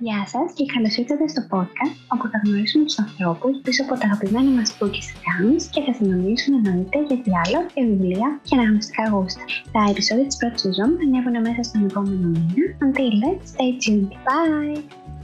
Γεια σας και καλώς ήρθατε στο podcast όπου θα γνωρίσουμε τους ανθρώπους πίσω από τα αγαπημένα μας spooky scams και θα συνομιλήσουμε εννοείται για διάλογο και βιβλία και αναγνωστικά γούστα. Τα επεισόδια της πρώτης σεζόν θα ανέβουν μέσα στον επόμενο μήνα. Until then, stay tuned. Bye!